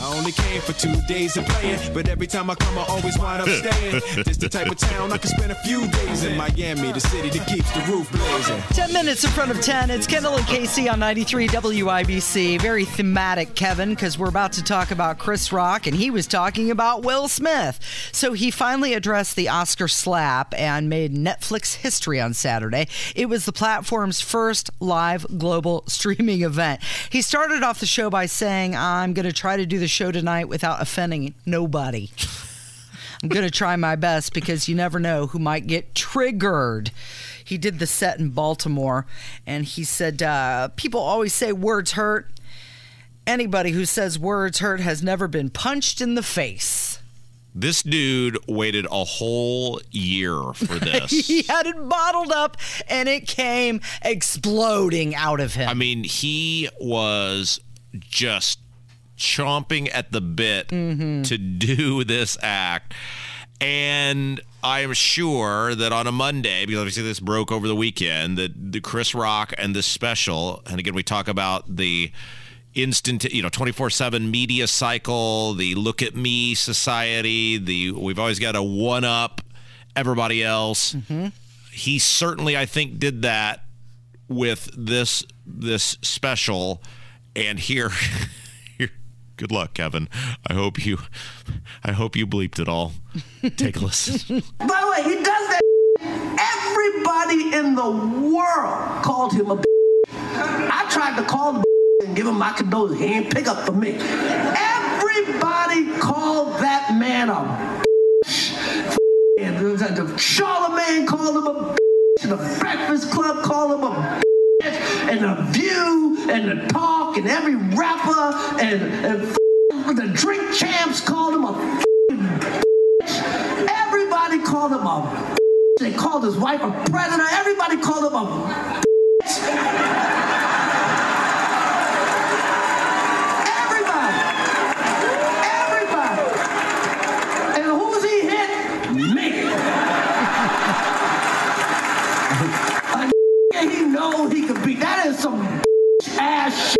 I only came for two days of playing, but every time I come, I always wind up staying. this the type of town I can spend a few days in Miami, the city that keeps the roof blazing. 10 minutes in front of 10. It's Kendall and Casey on 93 WIBC. Very thematic, Kevin, because we're about to talk about Chris Rock, and he was talking about Will Smith. So he finally addressed the Oscar slap and made Netflix history on Saturday. It was the platform's first live global streaming event. He started off the show by saying, I'm going to try to do the show tonight without offending nobody. I'm going to try my best because you never know who might get triggered. He did the set in Baltimore and he said, uh, People always say words hurt. Anybody who says words hurt has never been punched in the face. This dude waited a whole year for this. he had it bottled up and it came exploding out of him. I mean, he was just chomping at the bit Mm-hmm. to do this act. And I am sure that on a Monday, because obviously this broke over the weekend, that the Chris Rock and this special, and again, we talk about the instant, you know, 24 7 media cycle, the look at me society, the we've always got to one up everybody else. He certainly, I think, did that with this this special and here good luck kevin i hope you i hope you bleeped it all take a listen By the way, he does that. Everybody in the world called him a. I tried to call him and give him my condolences. He ain't pick up for me. Everybody called that man a. Charlemagne called him a. The Breakfast Club called him a. And the View and the Talk and every rapper and, and the Drink Champs called him a. Everybody called him a. They called his wife a predator. Everybody called him a. know he could beat. That is some ass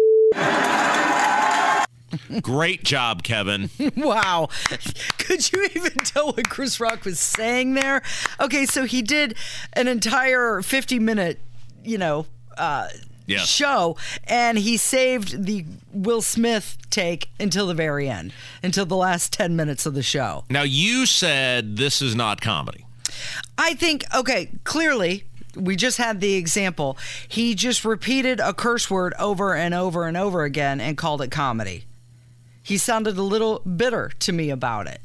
great job kevin wow. Could you even tell what Chris Rock was saying there? Okay, so he did an entire 50 minute, you know, uh, Yes. show, and he saved the Will Smith take until the very end, until the last 10 minutes of the show. now you said this is not comedy I think, okay, clearly, we just had the example. He just repeated a curse word over and over and over again and called it comedy. He sounded a little bitter to me about it.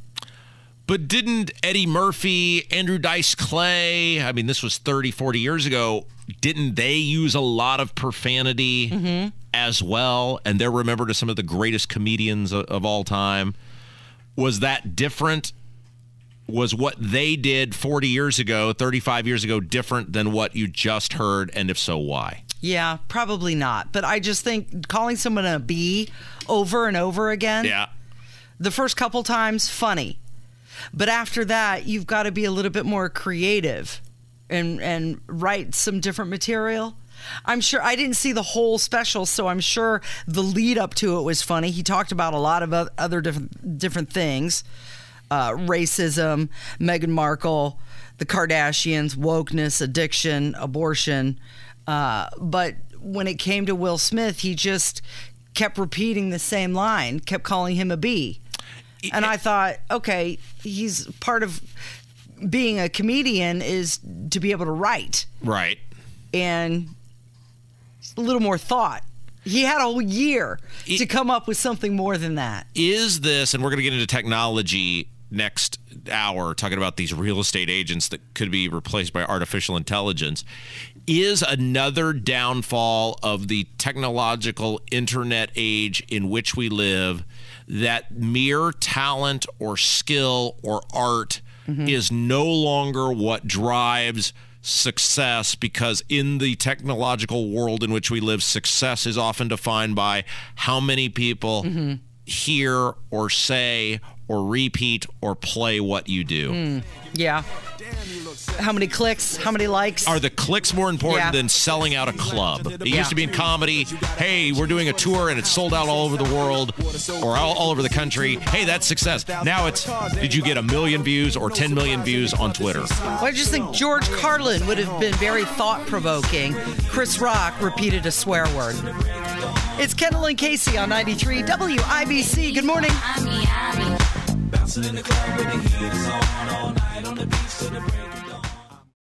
But didn't Eddie Murphy, Andrew Dice Clay, I mean, this was 30, 40 years ago, didn't they use a lot of profanity mm-hmm. as well? And they're remembered as some of the greatest comedians of, of all time. Was that different? Was what they did 40 years ago, 35 years ago, different than what you just heard? And if so, why? Yeah, probably not. But I just think calling someone a B over and over again, Yeah. the first couple times, funny. But after that, you've got to be a little bit more creative and and write some different material. I'm sure I didn't see the whole special, so I'm sure the lead up to it was funny. He talked about a lot of other different different things, uh, racism, Meghan Markle, the Kardashians, wokeness, addiction, abortion. Uh, but when it came to Will Smith, he just kept repeating the same line, kept calling him a B. And I thought, okay, he's part of being a comedian is to be able to write Right. and a little more thought. He had a whole year to come up with something more than that. is this, and we're going to get into technology next hour, talking about these real estate agents that could be replaced by artificial intelligence, is another downfall of the technological internet age in which we live that mere talent or skill or art mm-hmm. is no longer what drives success because in the technological world in which we live success is often defined by how many people mm-hmm. hear or say or repeat or play what you do. Hmm. Yeah. How many clicks? How many likes? Are the clicks more important Yeah. than selling out a club? It Yeah. used to be in comedy. Hey, we're doing a tour and it's sold out all over the world or all, all over the country. Hey, that's success. Now it's did you get a million views or 10 million views on Twitter? Well, I just think George Carlin would have been very thought provoking. Chris Rock repeated a swear word. It's Kendall and Casey on 93 WIBC. Good morning. Bouncing in the club with the heat on all night on the beach to the break